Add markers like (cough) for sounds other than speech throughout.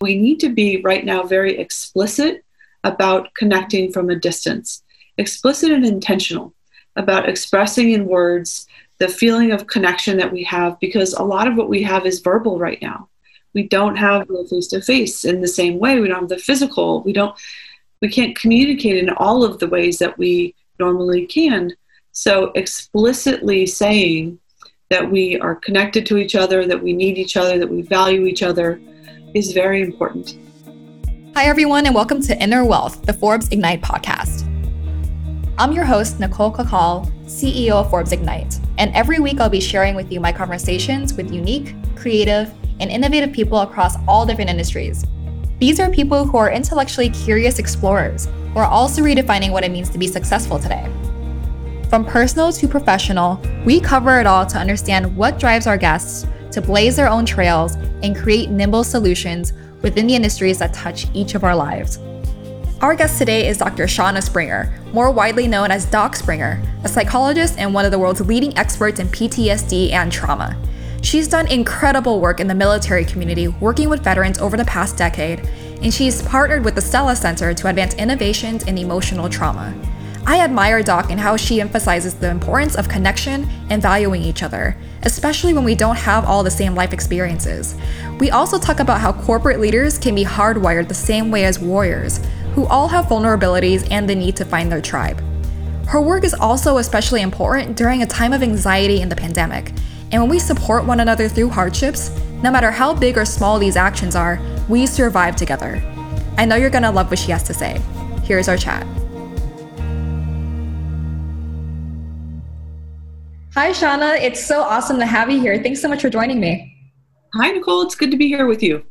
We need to be right now very explicit about connecting from a distance, explicit and intentional about expressing in words the feeling of connection that we have because a lot of what we have is verbal right now. We don't have the face to face in the same way. We don't have the physical. We don't we can't communicate in all of the ways that we normally can. So explicitly saying that we are connected to each other, that we need each other, that we value each other is very important. Hi, everyone, and welcome to Inner Wealth, the Forbes Ignite podcast. I'm your host, Nicole Cacal, CEO of Forbes Ignite, and every week I'll be sharing with you my conversations with unique, creative, and innovative people across all different industries. These are people who are intellectually curious explorers who are also redefining what it means to be successful today. From personal to professional, we cover it all to understand what drives our guests to blaze their own trails and create nimble solutions within the industries that touch each of our lives. Our guest today is Dr. Shauna Springer, more widely known as Doc Springer, a psychologist and one of the world's leading experts in PTSD and trauma. She's done incredible work in the military community, working with veterans over the past decade, and she's partnered with the Stella Center to advance innovations in emotional trauma. I admire Doc in how she emphasizes the importance of connection and valuing each other, especially when we don't have all the same life experiences. We also talk about how corporate leaders can be hardwired the same way as warriors, who all have vulnerabilities and the need to find their tribe. Her work is also especially important during a time of anxiety in the pandemic. And when we support one another through hardships, no matter how big or small these actions are, we survive together. I know you're gonna love what she has to say. Here's our chat. Hi, Shauna. It's so awesome to have you here. Thanks so much for joining me. Hi, Nicole. It's good to be here with you.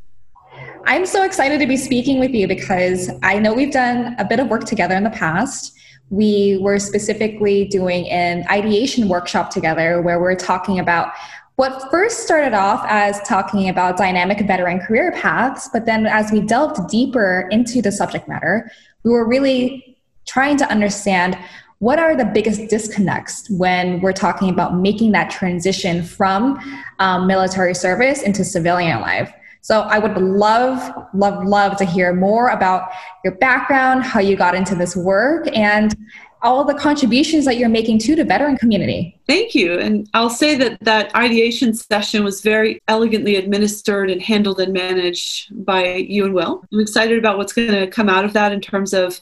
I'm so excited to be speaking with you because I know we've done a bit of work together in the past. We were specifically doing an ideation workshop together where we're talking about what first started off as talking about dynamic veteran career paths, but then as we delved deeper into the subject matter, we were really trying to understand what are the biggest disconnects when we're talking about making that transition from um, military service into civilian life? So I would love, love, love to hear more about your background, how you got into this work, and all the contributions that you're making to the veteran community. Thank you. And I'll say that that ideation session was very elegantly administered and handled and managed by you and Will. I'm excited about what's going to come out of that in terms of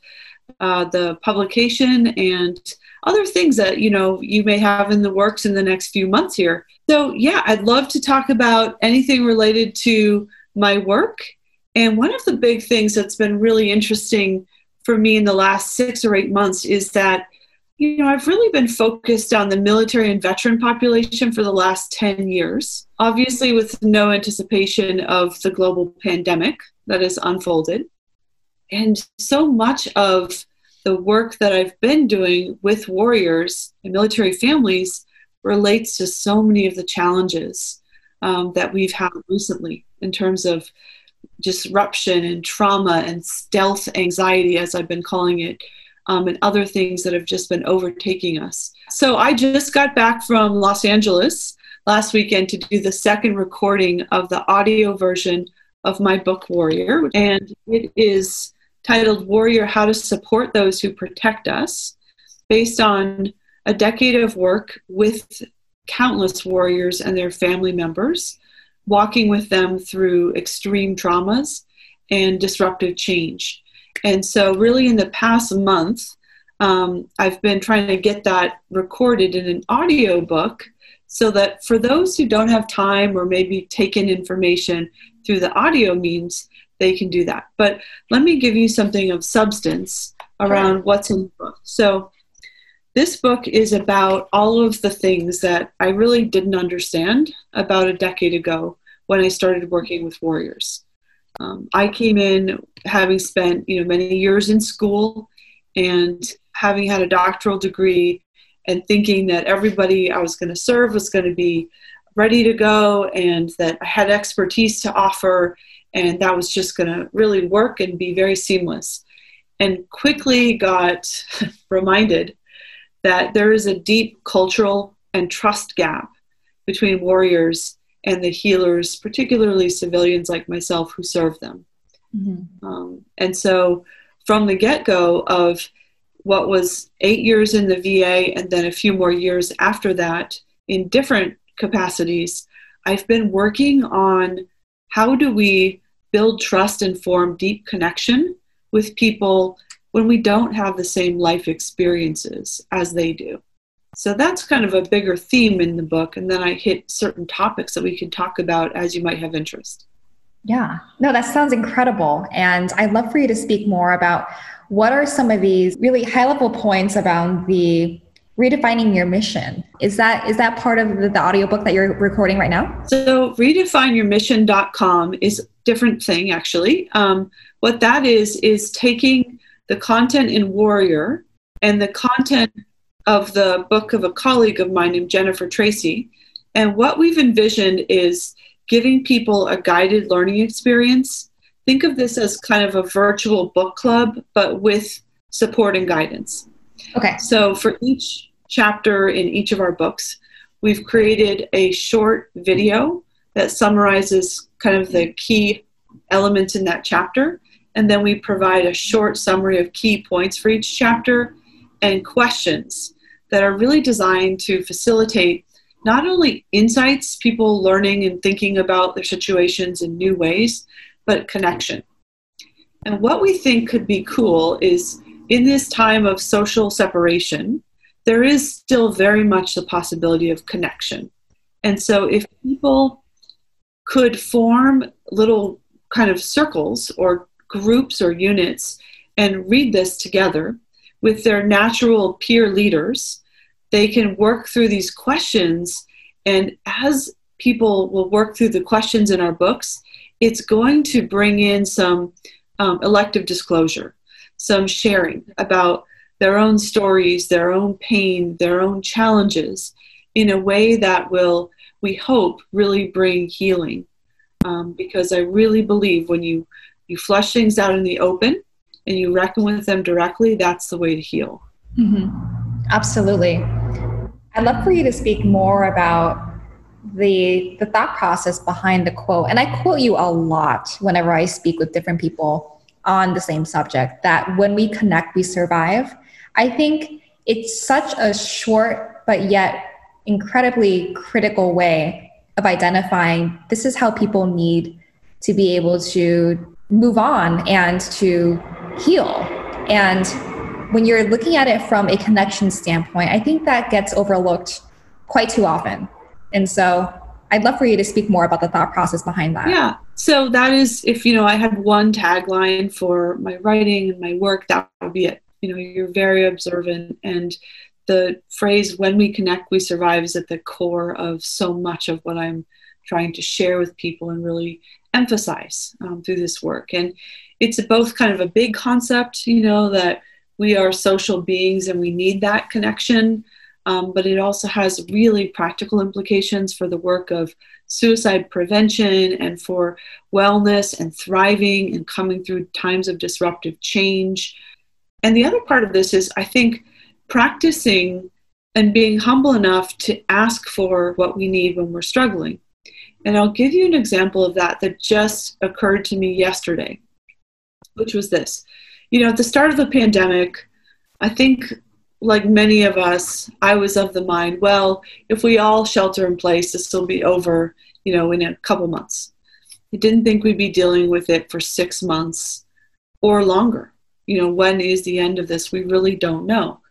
uh, the publication and other things that you know you may have in the works in the next few months here. So yeah i'd love to talk about anything related to my work. And one of the big things that's been really interesting for me in the last six or eight months is that you know i've really been focused on the military and veteran population for the last 10 years obviously with no anticipation of the global pandemic that has unfolded and so much of the work that I've been doing with warriors and military families relates to so many of the challenges um, that we've had recently in terms of disruption and trauma and stealth anxiety, as I've been calling it, um, and other things that have just been overtaking us. So I just got back from Los Angeles last weekend to do the second recording of the audio version of my book Warrior, and it is titled Warrior How to Support Those Who Protect Us, based on a decade of work with countless warriors and their family members, walking with them through extreme traumas and disruptive change. And so, really, in the past month, um, I've been trying to get that recorded in an audio book so that for those who don't have time or maybe take in information through the audio means, they can do that. But let me give you something of substance around what's in the book. So, this book is about all of the things that I really didn't understand about a decade ago when I started working with warriors. Um, I came in having spent you know many years in school and having had a doctoral degree and thinking that everybody I was going to serve was going to be ready to go and that I had expertise to offer and that was just going to really work and be very seamless. And quickly got (laughs) reminded that there is a deep cultural and trust gap between warriors and the healers, particularly civilians like myself who serve them. Mm-hmm. Um, and so from the get go of what was eight years in the VA and then a few more years after that in different capacities, I've been working on how do we build trust and form deep connection with people when we don't have the same life experiences as they do. So that's kind of a bigger theme in the book. And then I hit certain topics that we can talk about as you might have interest. Yeah, no, that sounds incredible. And I'd love for you to speak more about what are some of these really high level points around the redefining your mission is that is that part of the, the audiobook that you're recording right now so redefineyourmission.com is different thing actually. Um, what that is is taking the content in warrior and the content of the book of a colleague of mine named jennifer tracy. And what we've envisioned is giving people a guided learning experience. Think of this as kind of a virtual book club but with support and guidance. Okay. So for each chapter in each of our books, we've created a short video that summarizes kind of the key elements in that chapter. And then we provide a short summary of key points for each chapter and questions that are really designed to facilitate not only insights, people learning and thinking about their situations in new ways, but connection. And what we think could be cool is in this time of social separation, there is still very much the possibility of connection. And so, if people could form little kind of circles or groups or units and read this together with their natural peer leaders, they can work through these questions. And as people will work through the questions in our books, it's going to bring in some um, elective disclosure some sharing about their own stories, their own pain, their own challenges in a way that will, we hope, really bring healing. Um, because I really believe when you, you flush things out in the open and you reckon with them directly, that's the way to heal. Mm-hmm. Absolutely. I'd love for you to speak more about the the thought process behind the quote. And I quote you a lot whenever I speak with different people on the same subject that when we connect, we survive. I think it's such a short but yet incredibly critical way of identifying this is how people need to be able to move on and to heal. And when you're looking at it from a connection standpoint, I think that gets overlooked quite too often. And so I'd love for you to speak more about the thought process behind that. Yeah. So that is, if you know, I had one tagline for my writing and my work, that would be it. You know, you're very observant, and the phrase "when we connect, we survive" is at the core of so much of what I'm trying to share with people and really emphasize um, through this work. And it's both kind of a big concept, you know, that we are social beings and we need that connection um, but it also has really practical implications for the work of suicide prevention and for wellness and thriving and coming through times of disruptive change. And the other part of this is, I think, practicing and being humble enough to ask for what we need when we're struggling. And I'll give you an example of that that just occurred to me yesterday, which was this. You know, at the start of the pandemic, I think like many of us, I was of the mind, well, if we all shelter in place, this will be over, you know, in a couple months. I didn't think we'd be dealing with it for six months or longer. You know, when is the end of this? We really don't know.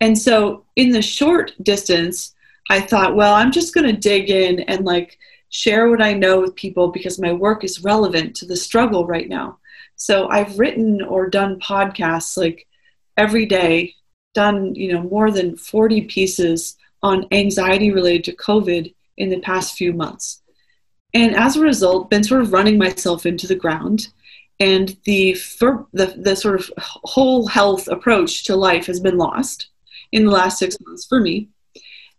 And so, in the short distance, I thought, well, I'm just going to dig in and like share what I know with people because my work is relevant to the struggle right now. So, I've written or done podcasts like every day done you know more than 40 pieces on anxiety related to covid in the past few months and as a result been sort of running myself into the ground and the, the the sort of whole health approach to life has been lost in the last six months for me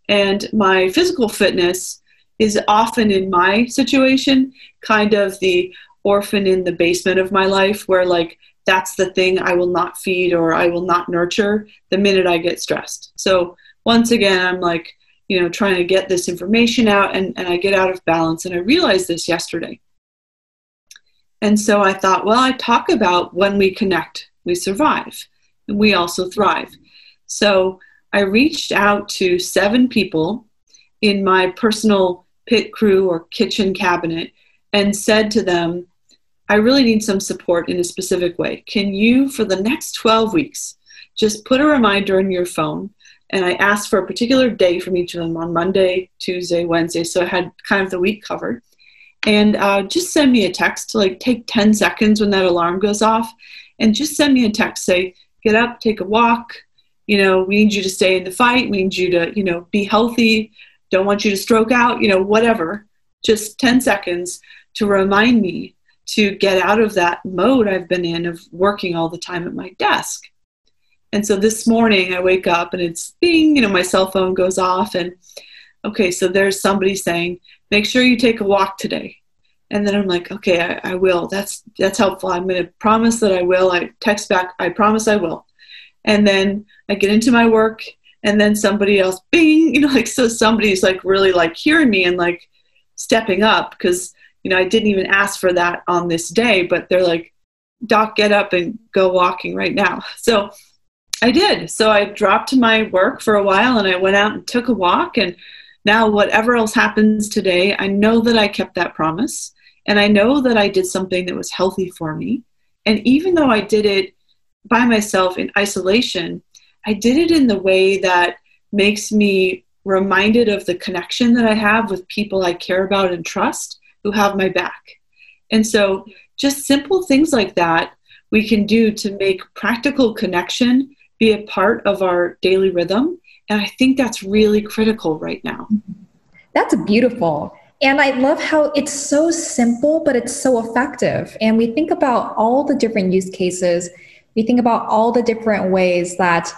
and my physical fitness is often in my situation kind of the orphan in the basement of my life where like that's the thing I will not feed or I will not nurture the minute I get stressed. So once again, I'm like, you know, trying to get this information out and, and I get out of balance. And I realized this yesterday. And so I thought, well, I talk about when we connect, we survive, and we also thrive. So I reached out to seven people in my personal pit crew or kitchen cabinet and said to them, I really need some support in a specific way. Can you, for the next 12 weeks, just put a reminder in your phone? And I asked for a particular day from each of them on Monday, Tuesday, Wednesday. So I had kind of the week covered. And uh, just send me a text to like take 10 seconds when that alarm goes off and just send me a text. Say, get up, take a walk. You know, we need you to stay in the fight. We need you to, you know, be healthy. Don't want you to stroke out, you know, whatever. Just 10 seconds to remind me to get out of that mode I've been in of working all the time at my desk. And so this morning I wake up and it's bing, you know, my cell phone goes off and okay, so there's somebody saying, make sure you take a walk today. And then I'm like, okay, I, I will. That's that's helpful. I'm gonna promise that I will. I text back, I promise I will. And then I get into my work and then somebody else, bing, (laughs) you know, like so somebody's like really like hearing me and like stepping up because you know, I didn't even ask for that on this day, but they're like, Doc, get up and go walking right now. (laughs) So I did. So I dropped my work for a while and I went out and took a walk. And now, whatever else happens today, I know that I kept that promise. And I know that I did something that was healthy for me. And even though I did it by myself in isolation, I did it in the way that makes me reminded of the connection that I have with people I care about and trust who have my back. And so, just simple things like that we can do to make practical connection be a part of our daily rhythm. And I think that's really critical right now. That's beautiful. And I love how it's so simple, but it's so effective. And we think about all the different use cases, we think about all the different ways that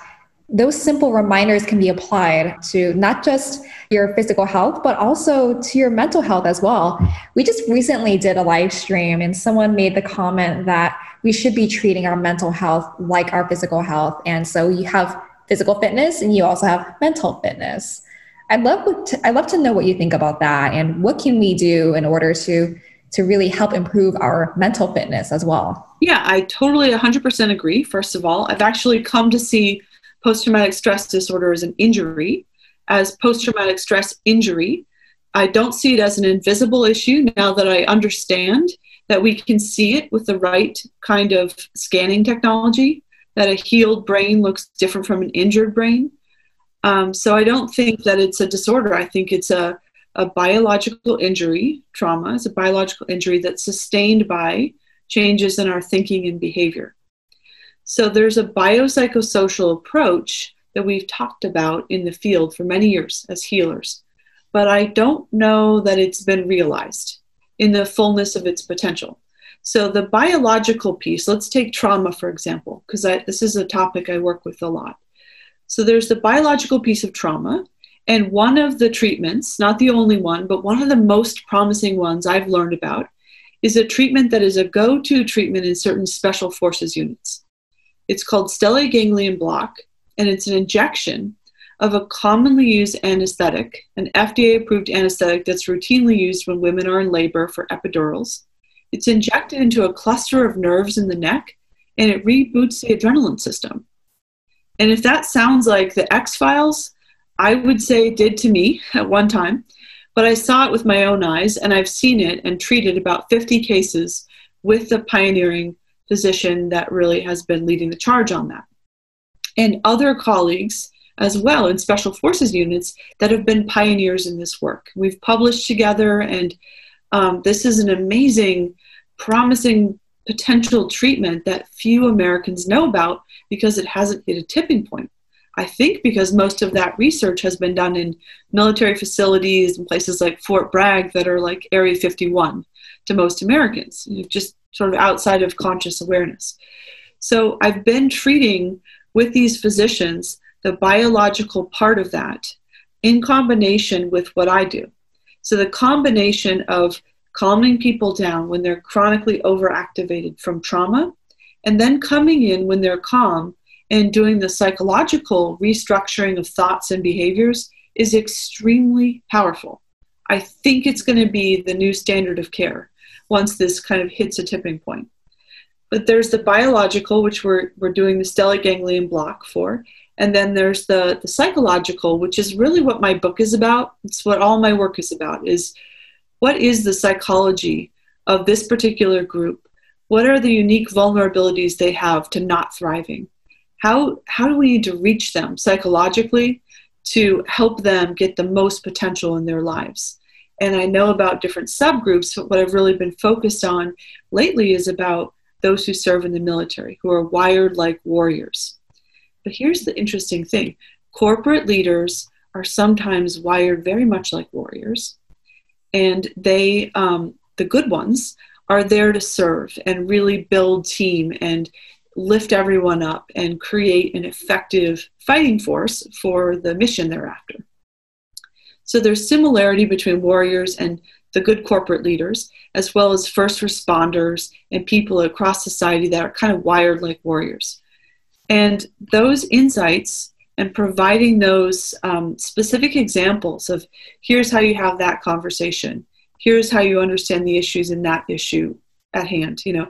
those simple reminders can be applied to not just your physical health, but also to your mental health as well. We just recently did a live stream, and someone made the comment that we should be treating our mental health like our physical health. And so you have physical fitness and you also have mental fitness. I'd love to, I'd love to know what you think about that and what can we do in order to to really help improve our mental fitness as well. Yeah, I totally 100% agree. First of all, I've actually come to see post traumatic stress disorder as an injury, as post traumatic stress injury. I don't see it as an invisible issue now that I understand that we can see it with the right kind of scanning technology, that a healed brain looks different from an injured brain. Um, so I don't think that it's a disorder. I think it's a, a biological injury. Trauma is a biological injury that's sustained by changes in our thinking and behavior. So there's a biopsychosocial approach that we've talked about in the field for many years as healers, but I don't know that it's been realized in the fullness of its potential. So the biological piece, let's take trauma for example, because this is a topic I work with a lot. So there's the biological piece of trauma, and one of the treatments, not the only one, but one of the most promising ones I've learned about, is a treatment that is a go to treatment in certain special forces units. It's called stellate ganglion block, and it's an injection of a commonly used anesthetic, an FDA approved anesthetic that's routinely used when women are in labor for epidurals. It's injected into a cluster of nerves in the neck and it reboots the adrenaline system. And if that sounds like the X Files, I would say it did to me at one time, but I saw it with my own eyes and I've seen it and treated about 50 cases with the pioneering physician that really has been leading the charge on that. And other colleagues as well in special forces units that have been pioneers in this work. We've published together, and um, this is an amazing, promising potential treatment that few Americans know about because it hasn't hit a tipping point. I think because most of that research has been done in military facilities and places like Fort Bragg that are like Area 51 to most Americans. Just sort of outside of conscious awareness. So I've been treating with these physicians the biological part of that in combination with what I do. So the combination of calming people down when they're chronically overactivated from trauma, and then coming in when they're calm and doing the psychological restructuring of thoughts and behaviors is extremely powerful. I think it's going to be the new standard of care once this kind of hits a tipping point. But there's the biological, which we're, we're doing the stellate ganglion block for. And then there's the, the psychological, which is really what my book is about. It's what all my work is about is what is the psychology of this particular group? What are the unique vulnerabilities they have to not thriving? How, how do we need to reach them psychologically to help them get the most potential in their lives? And I know about different subgroups, but what I've really been focused on lately is about those who serve in the military, who are wired like warriors. But here's the interesting thing corporate leaders are sometimes wired very much like warriors, and they, um, the good ones, are there to serve and really build team and lift everyone up and create an effective fighting force for the mission they're after. So there's similarity between warriors and the good corporate leaders, as well as first responders and people across society that are kind of wired like warriors. And those insights and providing those um, specific examples of here's how you have that conversation, here's how you understand the issues in that issue at hand, you know,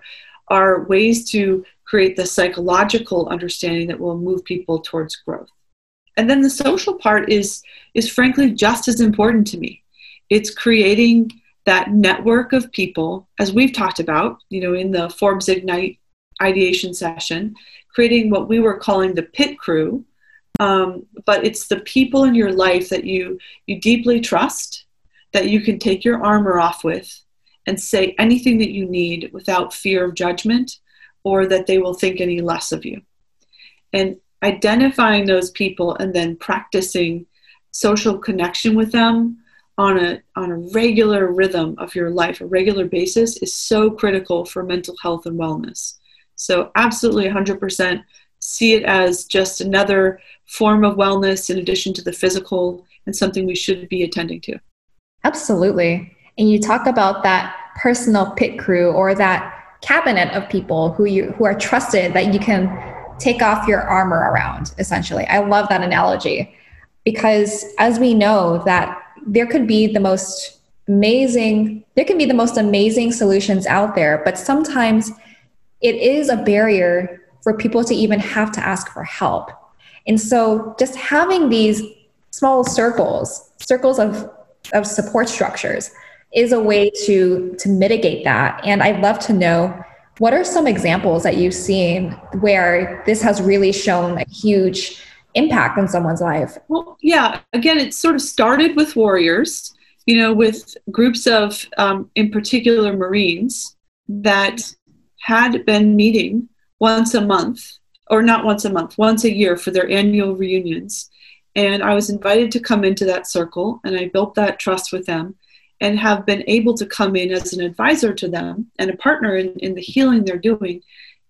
are ways to create the psychological understanding that will move people towards growth. And then the social part is is frankly just as important to me. It's creating that network of people, as we've talked about, you know, in the Forbes Ignite ideation session, creating what we were calling the pit crew. Um, but it's the people in your life that you you deeply trust, that you can take your armor off with, and say anything that you need without fear of judgment, or that they will think any less of you. And identifying those people and then practicing social connection with them on a on a regular rhythm of your life a regular basis is so critical for mental health and wellness. So absolutely 100% see it as just another form of wellness in addition to the physical and something we should be attending to. Absolutely. And you talk about that personal pit crew or that cabinet of people who you who are trusted that you can take off your armor around essentially. I love that analogy because as we know that there could be the most amazing there can be the most amazing solutions out there but sometimes it is a barrier for people to even have to ask for help. And so just having these small circles circles of of support structures is a way to to mitigate that and i'd love to know what are some examples that you've seen where this has really shown a huge impact on someone's life? Well, yeah, again, it sort of started with warriors, you know, with groups of, um, in particular, Marines that had been meeting once a month, or not once a month, once a year for their annual reunions. And I was invited to come into that circle, and I built that trust with them and have been able to come in as an advisor to them and a partner in, in the healing they're doing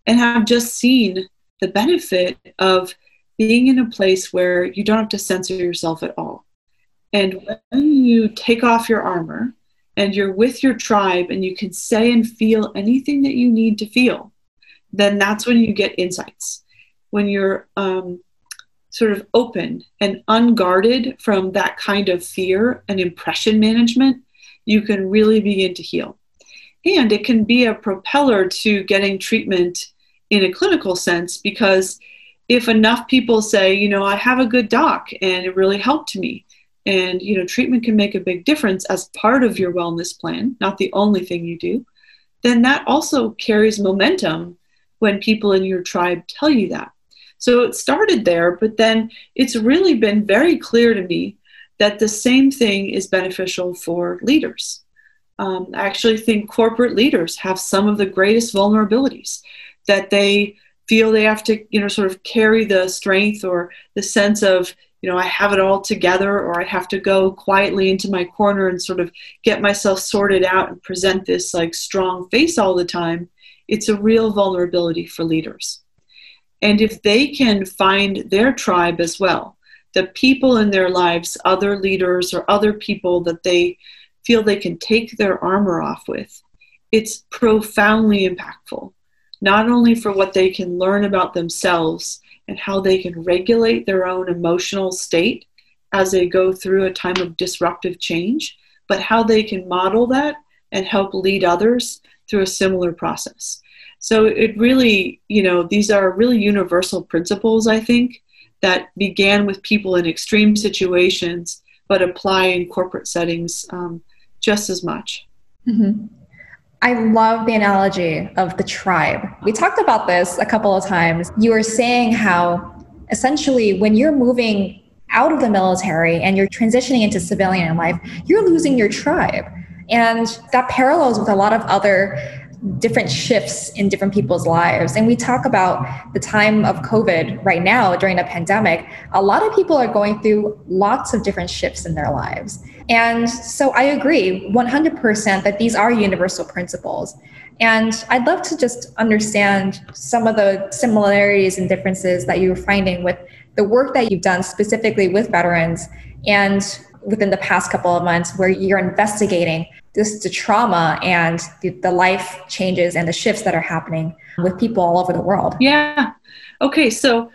and have just seen the benefit of being in a place where you don't have to censor yourself at all. And when you take off your armor and you're with your tribe and you can say and feel anything that you need to feel, then that's when you get insights. When you're um, sort of open and unguarded from that kind of fear and impression management, you can really begin to heal. And it can be a propeller to getting treatment in a clinical sense because if enough people say, you know, I have a good doc and it really helped me, and you know, treatment can make a big difference as part of your wellness plan, not the only thing you do, then that also carries momentum when people in your tribe tell you that. So it started there, but then it's really been very clear to me that the same thing is beneficial for leaders. Um, I actually think corporate leaders have some of the greatest vulnerabilities that they feel they have to, you know, sort of carry the strength or the sense of, you know, I have it all together, or I have to go quietly into my corner and sort of get myself sorted out and present this like strong face all the time. It's a real vulnerability for leaders. And if they can find their tribe as well, the people in their lives, other leaders or other people that they feel they can take their armor off with, it's profoundly impactful, not only for what they can learn about themselves and how they can regulate their own emotional state as they go through a time of disruptive change, but how they can model that and help lead others through a similar process. So it really, you know, these are really universal principles, I think, that began with people in extreme situations but apply in corporate settings um, just as much. Mm-hmm. I love the analogy of the tribe. We talked about this a couple of times. You were saying how essentially when you're moving out of the military and you're transitioning into civilian life, you're losing your tribe. And that parallels with a lot of other different shifts in different people's lives. And we talk about the time of COVID right now during the pandemic. A lot of people are going through lots of different shifts in their lives. And so I agree 100% that these are universal principles. And I'd love to just understand some of the similarities and differences that you're finding with the work that you've done specifically with veterans and within the past couple of months where you're investigating this the trauma and the, the life changes and the shifts that are happening with people all over the world. Yeah. Okay, so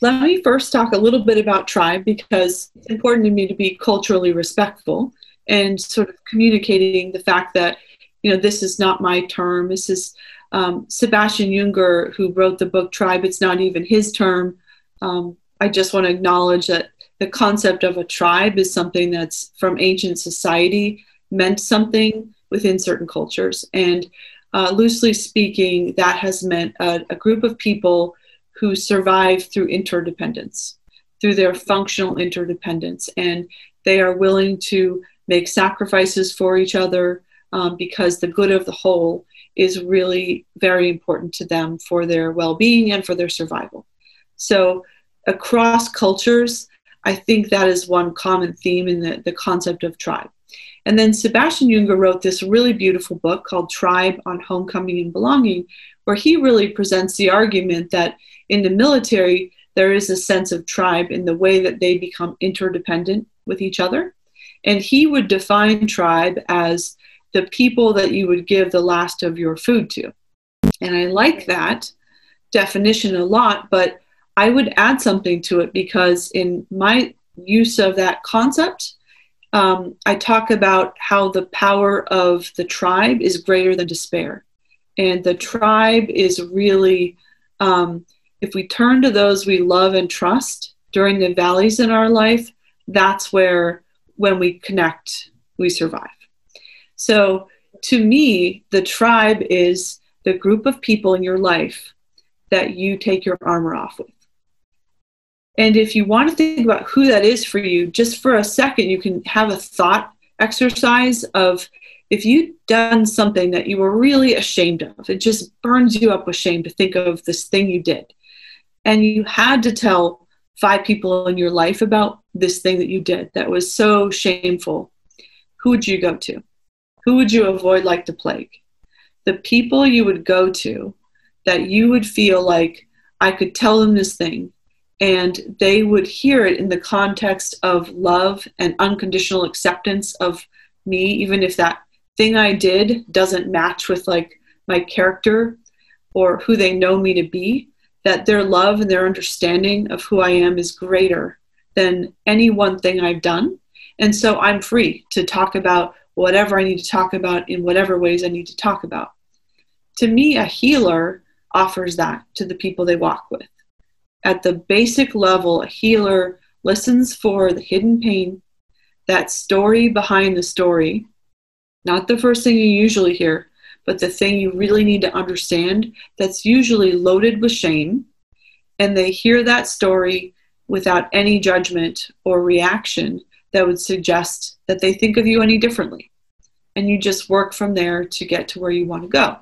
let me first talk a little bit about tribe because it's important to me to be culturally respectful and sort of communicating the fact that you know this is not my term. This is um, Sebastian Junger who wrote the book Tribe. It's not even his term. Um, I just want to acknowledge that the concept of a tribe is something that's from ancient society meant something within certain cultures. And uh, loosely speaking, that has meant a, a group of people who survive through interdependence, through their functional interdependence. And they are willing to make sacrifices for each other um, because the good of the whole is really very important to them for their well being and for their survival. So, across cultures, I think that is one common theme in the, the concept of tribe. And then Sebastian Junger wrote this really beautiful book called Tribe on Homecoming and Belonging, where he really presents the argument that in the military, there is a sense of tribe in the way that they become interdependent with each other. And he would define tribe as the people that you would give the last of your food to. And I like that definition a lot, but I would add something to it because in my use of that concept, um, I talk about how the power of the tribe is greater than despair. And the tribe is really, um, if we turn to those we love and trust during the valleys in our life, that's where, when we connect, we survive. So to me, the tribe is the group of people in your life that you take your armor off with. And if you want to think about who that is for you, just for a second, you can have a thought exercise of if you've done something that you were really ashamed of, it just burns you up with shame to think of this thing you did. And you had to tell five people in your life about this thing that you did that was so shameful. Who would you go to? Who would you avoid like the plague? The people you would go to that you would feel like, I could tell them this thing and they would hear it in the context of love and unconditional acceptance of me even if that thing i did doesn't match with like my character or who they know me to be that their love and their understanding of who i am is greater than any one thing i've done. And so i'm free to talk about whatever i need to talk about in whatever ways i need to talk about. To me a healer offers that to the people they walk with at the basic level, a healer listens for the hidden pain, that story behind the story, not the first thing you usually hear, but the thing you really need to understand that's usually loaded with shame. And they hear that story without any judgment or reaction that would suggest that they think of you any differently. And you just work from there to get to where you want to go.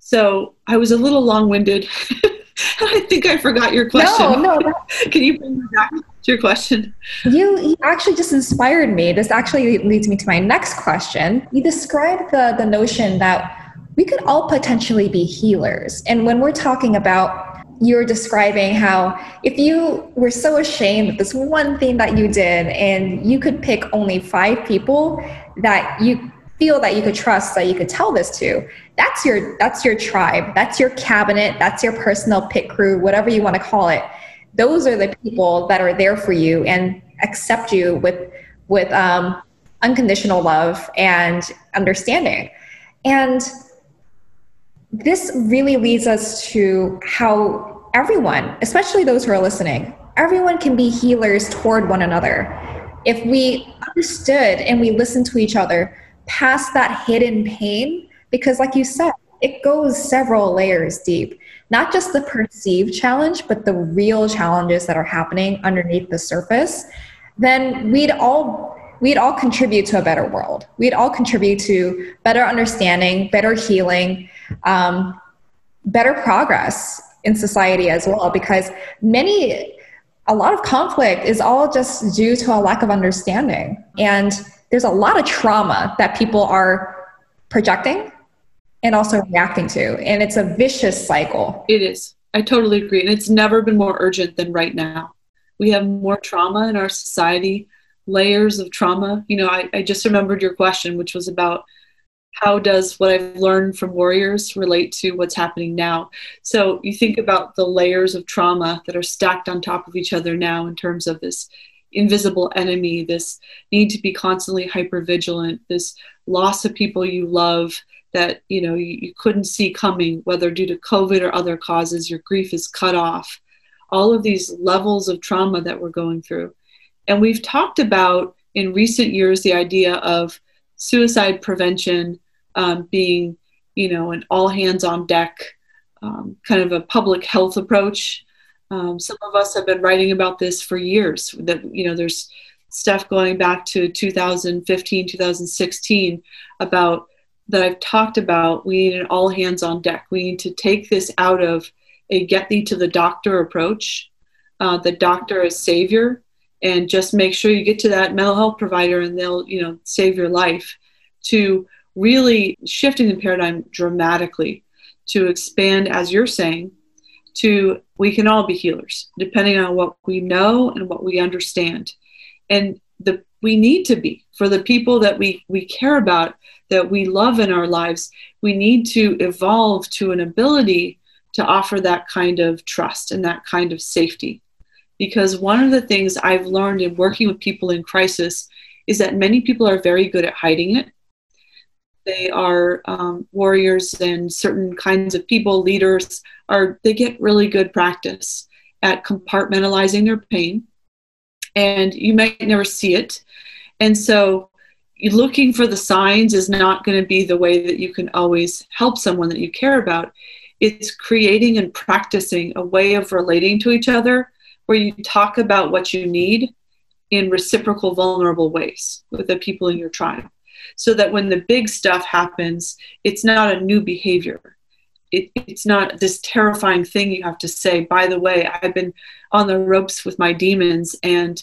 So I was a little long winded. (laughs) (laughs) I think I forgot your question. No, (laughs) no. Can you bring me back to your question? You, you actually just inspired me. This actually leads me to my next question. You described the, the notion that we could all potentially be healers. And when we're talking about you're describing how if you were so ashamed of this one thing that you did and you could pick only five people that you feel that you could trust that you could tell this to that's your that's your tribe. That's your cabinet. That's your personal pit crew whatever you want to call it. Those are the people that are there for you and accept you with with um, unconditional love and understanding. And this really leads us to how everyone, especially those who are listening, everyone can be healers toward one another. If we understood and we listened to each other past that hidden pain, because like you said, it goes several layers deep. Not just the perceived challenge, but the real challenges that are happening underneath the surface, then we'd all we'd all contribute to a better world. We'd all contribute to better understanding, better healing, um, better progress in society as well. Because many, a lot of conflict is all just due to a lack of understanding. And there's a lot of trauma that people are projecting and also reacting to. And it's a vicious cycle. It is. I totally agree. And it's never been more urgent than right now. We have more trauma in our society layers of trauma. You know, I, I just remembered your question, which was about how does what I've learned from warriors relate to what's happening now? So you think about the layers of trauma that are stacked on top of each other now in terms of this invisible enemy, this need to be constantly hyper vigilant, this loss of people you love that you know you, you couldn't see coming, whether due to COVID or other causes, your grief is cut off. All of these levels of trauma that we're going through. And we've talked about in recent years the idea of suicide prevention um, being, you know, an all hands on deck um, kind of a public health approach. Um, some of us have been writing about this for years. That you know, there's stuff going back to 2015, 2016 about that I've talked about. We need an all hands on deck. We need to take this out of a get thee to the doctor approach. Uh, the doctor as savior and just make sure you get to that mental health provider and they'll you know save your life to really shifting the paradigm dramatically to expand as you're saying to we can all be healers depending on what we know and what we understand. And the we need to be. For the people that we we care about that we love in our lives we need to evolve to an ability to offer that kind of trust and that kind of safety. Because one of the things I've learned in working with people in crisis is that many people are very good at hiding it. They are um, warriors and certain kinds of people, leaders, are they get really good practice at compartmentalizing their pain, and you might never see it. And so, looking for the signs is not going to be the way that you can always help someone that you care about. It's creating and practicing a way of relating to each other where you talk about what you need in reciprocal, vulnerable ways with the people in your tribe. So that when the big stuff happens, it's not a new behavior. It, it's not this terrifying thing you have to say, by the way, I've been on the ropes with my demons, and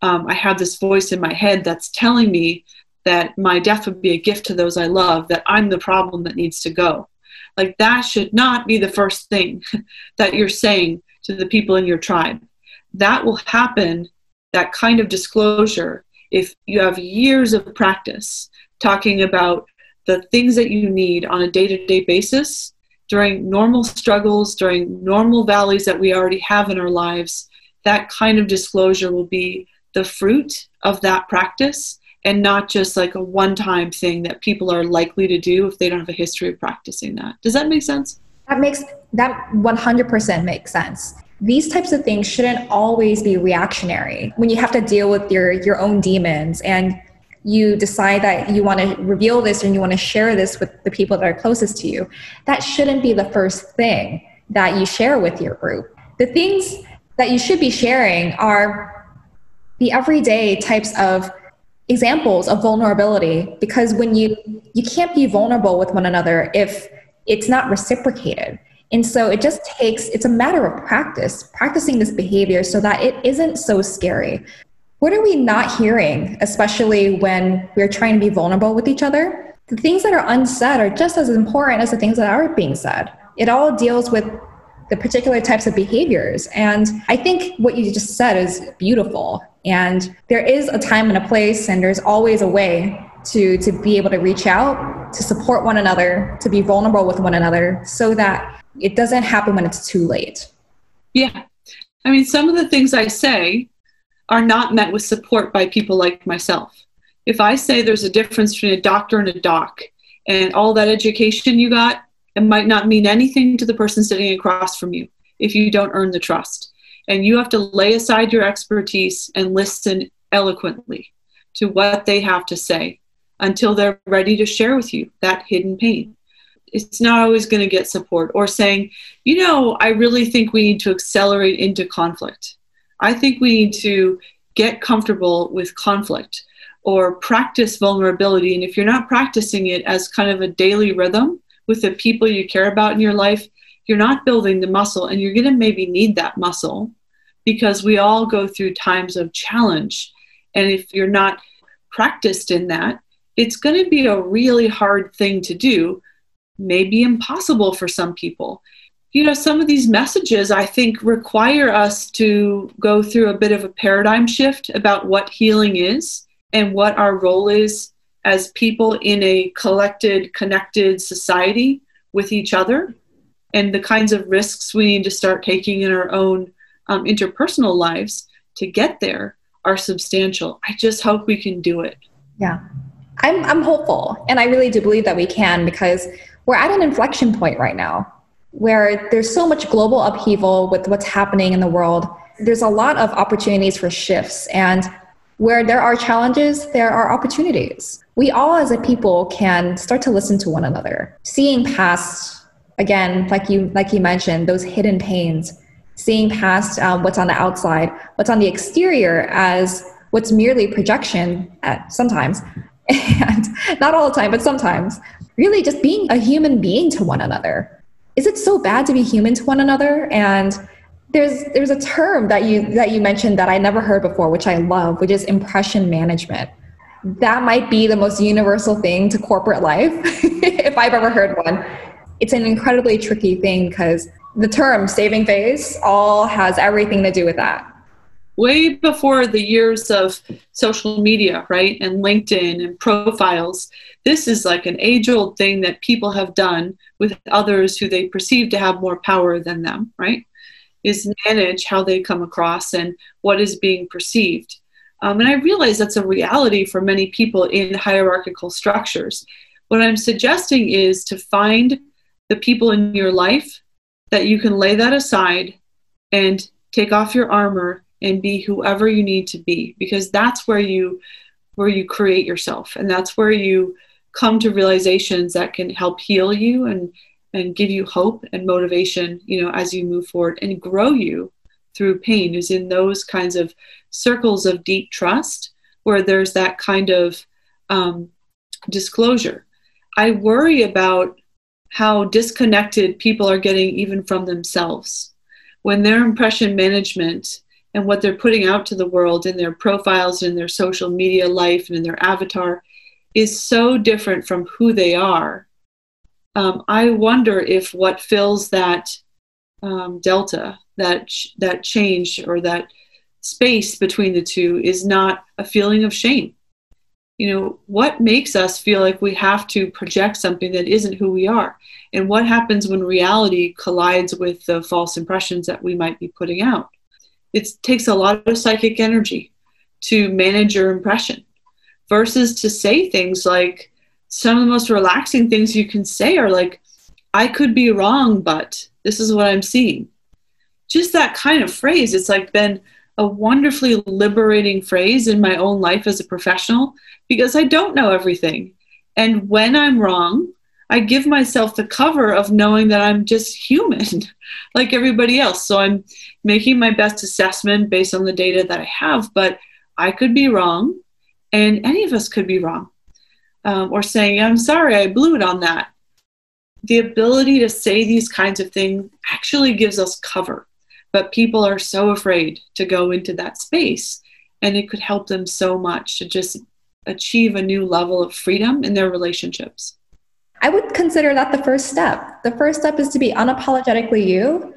um, I have this voice in my head that's telling me that my death would be a gift to those I love, that I'm the problem that needs to go. Like that should not be the first thing (laughs) that you're saying to the people in your tribe that will happen, that kind of disclosure, if you have years of practice talking about the things that you need on a day to day basis during normal struggles, during normal valleys that we already have in our lives, that kind of disclosure will be the fruit of that practice and not just like a one time thing that people are likely to do if they don't have a history of practicing that. Does that make sense? That makes that 100% makes sense these types of things shouldn't always be reactionary. When you have to deal with your your own demons and you decide that you want to reveal this and you want to share this with the people that are closest to you, that shouldn't be the first thing that you share with your group. The things that you should be sharing are the everyday types of examples of vulnerability because when you you can't be vulnerable with one another if it's not reciprocated and so it just takes, it's a matter of practice, practicing this behavior so that it isn't so scary. What are we not hearing, especially when we're trying to be vulnerable with each other? The things that are unsaid are just as important as the things that are being said. It all deals with the particular types of behaviors. And I think what you just said is beautiful. And there is a time and a place, and there's always a way to, to be able to reach out, to support one another, to be vulnerable with one another, so that it doesn't happen when it's too late. Yeah. I mean, some of the things I say are not met with support by people like myself. If I say there's a difference between a doctor and a doc, And all that education you got, it might not mean anything to the person sitting across from you if you don't earn the trust. And you have to lay aside your expertise and listen eloquently to what they have to say until they're ready to share with you that hidden pain. It's not always going to get support or saying, you know, I really think we need to accelerate into conflict. I think we need to get comfortable with conflict or practice vulnerability. And if you're not practicing it as kind of a daily rhythm with the people you care about in your life, you're not building the muscle and you're going to maybe need that muscle because we all go through times of challenge. And if you're not practiced in that, it's going to be a really hard thing to do, maybe impossible for some people. You know, some of these messages I think require us to go through a bit of a paradigm shift about what healing is and what our role is as people in a collected, connected society with each other, and the kinds of risks we need to start taking in our own um, interpersonal lives to get there are substantial. I just hope we can do it. Yeah. I'm, I'm hopeful. And I really do believe that we can because we're at an inflection point right now where there's so much global upheaval with what's happening in the world. There's a lot of opportunities for shifts. And where there are challenges, there are opportunities. We all as a people can start to listen to one another, seeing past, again, like you, like you mentioned, those hidden pains, seeing past um, what's on the outside, what's on the exterior as what's merely projection at sometimes (laughs) and not all the time, but sometimes, really just being a human being to one another. Is it so bad to be human to one another? And there's there's a term that you that you mentioned that I never heard before, which I love, which is impression management. That might be the most universal thing to corporate life, (laughs) if I've ever heard one. It's an incredibly tricky thing because the term saving face all has everything to do with that way before the years of social media, right? And LinkedIn and profiles. This is like an age old thing that people have done with others who they perceive to have more power than them, right? Is manage how they come across and what is being perceived. Um, and I realize that's a reality for many people in hierarchical structures. What I'm suggesting is to find the people in your life that you can lay that aside and take off your armor and be whoever you need to be because that's where you where you create yourself and that's where you come to realizations that can help heal you and and give you hope and motivation you know as you move forward and grow you through pain is in those kinds of circles of deep trust where there's that kind of um, disclosure. I worry about how disconnected people are getting even from themselves. When their impression management and what they're putting out to the world in their profiles in their social media life and in their avatar is so different from who they are. Um, i wonder if what fills that um, delta that that change or that space between the two is not a feeling of shame. You know what makes us feel like we have to project something that isn't who we are? And what happens when reality collides with the false impressions that we might be putting out? It takes a lot of psychic energy to manage your impression versus to say things like some of the most relaxing things you can say are like i could be wrong but this is what i'm seeing. Just that kind of phrase it's like been a wonderfully liberating phrase in my own life as a professional because i don't know everything. And when i'm wrong I give myself the cover of knowing that I'm just human (laughs) like everybody else. So I'm making my best assessment based on the data that I have, but I could be wrong, and any of us could be wrong. Um, or saying, I'm sorry, I blew it on that. The ability to say these kinds of things actually gives us cover, but people are so afraid to go into that space, and it could help them so much to just achieve a new level of freedom in their relationships. I would consider that the first step. The first step is to be unapologetically you.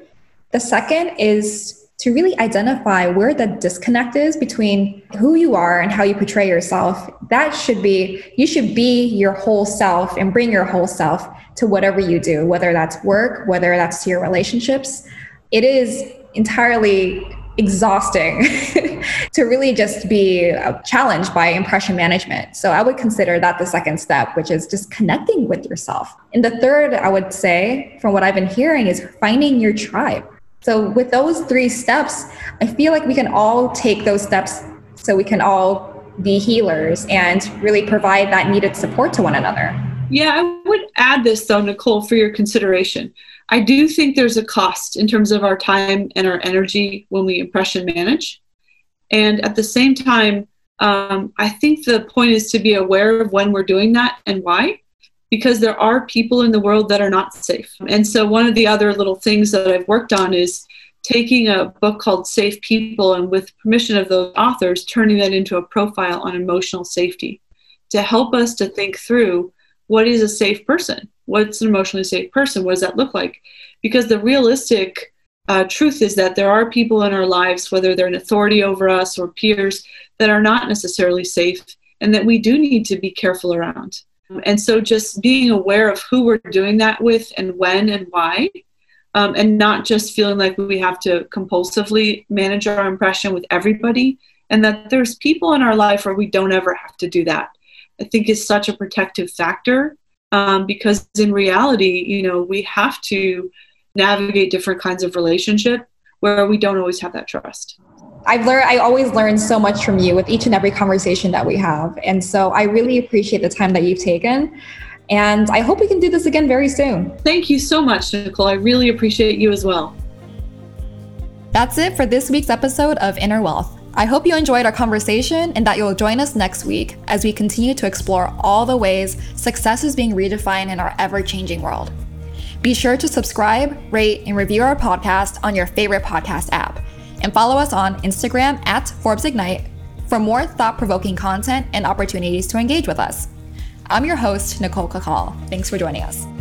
The second is to really identify where the disconnect is between who you are and how you portray yourself. That should be, you should be your whole self and bring your whole self to whatever you do, whether that's work, whether that's to your relationships. It is entirely exhausting (laughs) to really just be uh, challenged by impression management. So I would consider that the second step, which is just connecting with yourself. And the third, I would say, from what I've been hearing, is finding your tribe. So with those three steps, I feel like we can all take those steps so we can all be healers and really provide that needed support to one another. Yeah, I would add this though, Nicole, for your consideration. I do think there's a cost in terms of our time and our energy when we impression manage. And at the same time, um, I think the point is to be aware of when we're doing that and why, because there are people in the world that are not safe. And so, one of the other little things that I've worked on is taking a book called Safe People and, with permission of those authors, turning that into a profile on emotional safety to help us to think through what is a safe person? What's an emotionally safe person? What does that look like? Because the realistic uh, truth is that there are people in our lives whether they're an authority over us or peers that are not necessarily safe and that we do need to be careful around and so just being aware of who we're doing that with and when and why um, and not just feeling like we have to compulsively manage our impression with everybody and that there's people in our life where we don't ever have to do that i think is such a protective factor um, because in reality, you know, we have to navigate different kinds of relationship where we don't always have that trust. I've learned, I always learn so much from you with each and every conversation that we have. And so I really appreciate the time that you've taken. And I hope we can do this again very soon. Thank you so much, Nicole. I really appreciate you as well. That's it for this week's episode of Inner Wealth. I hope you enjoyed our conversation and that you'll join us next week as we continue to explore all the ways success is being redefined in our ever changing world. Be sure to subscribe, rate, and review our podcast on your favorite podcast app. And follow us on Instagram at Forbes Ignite for more thought provoking content and opportunities to engage with us. I'm your host, Nicole Cacal. Thanks for joining us.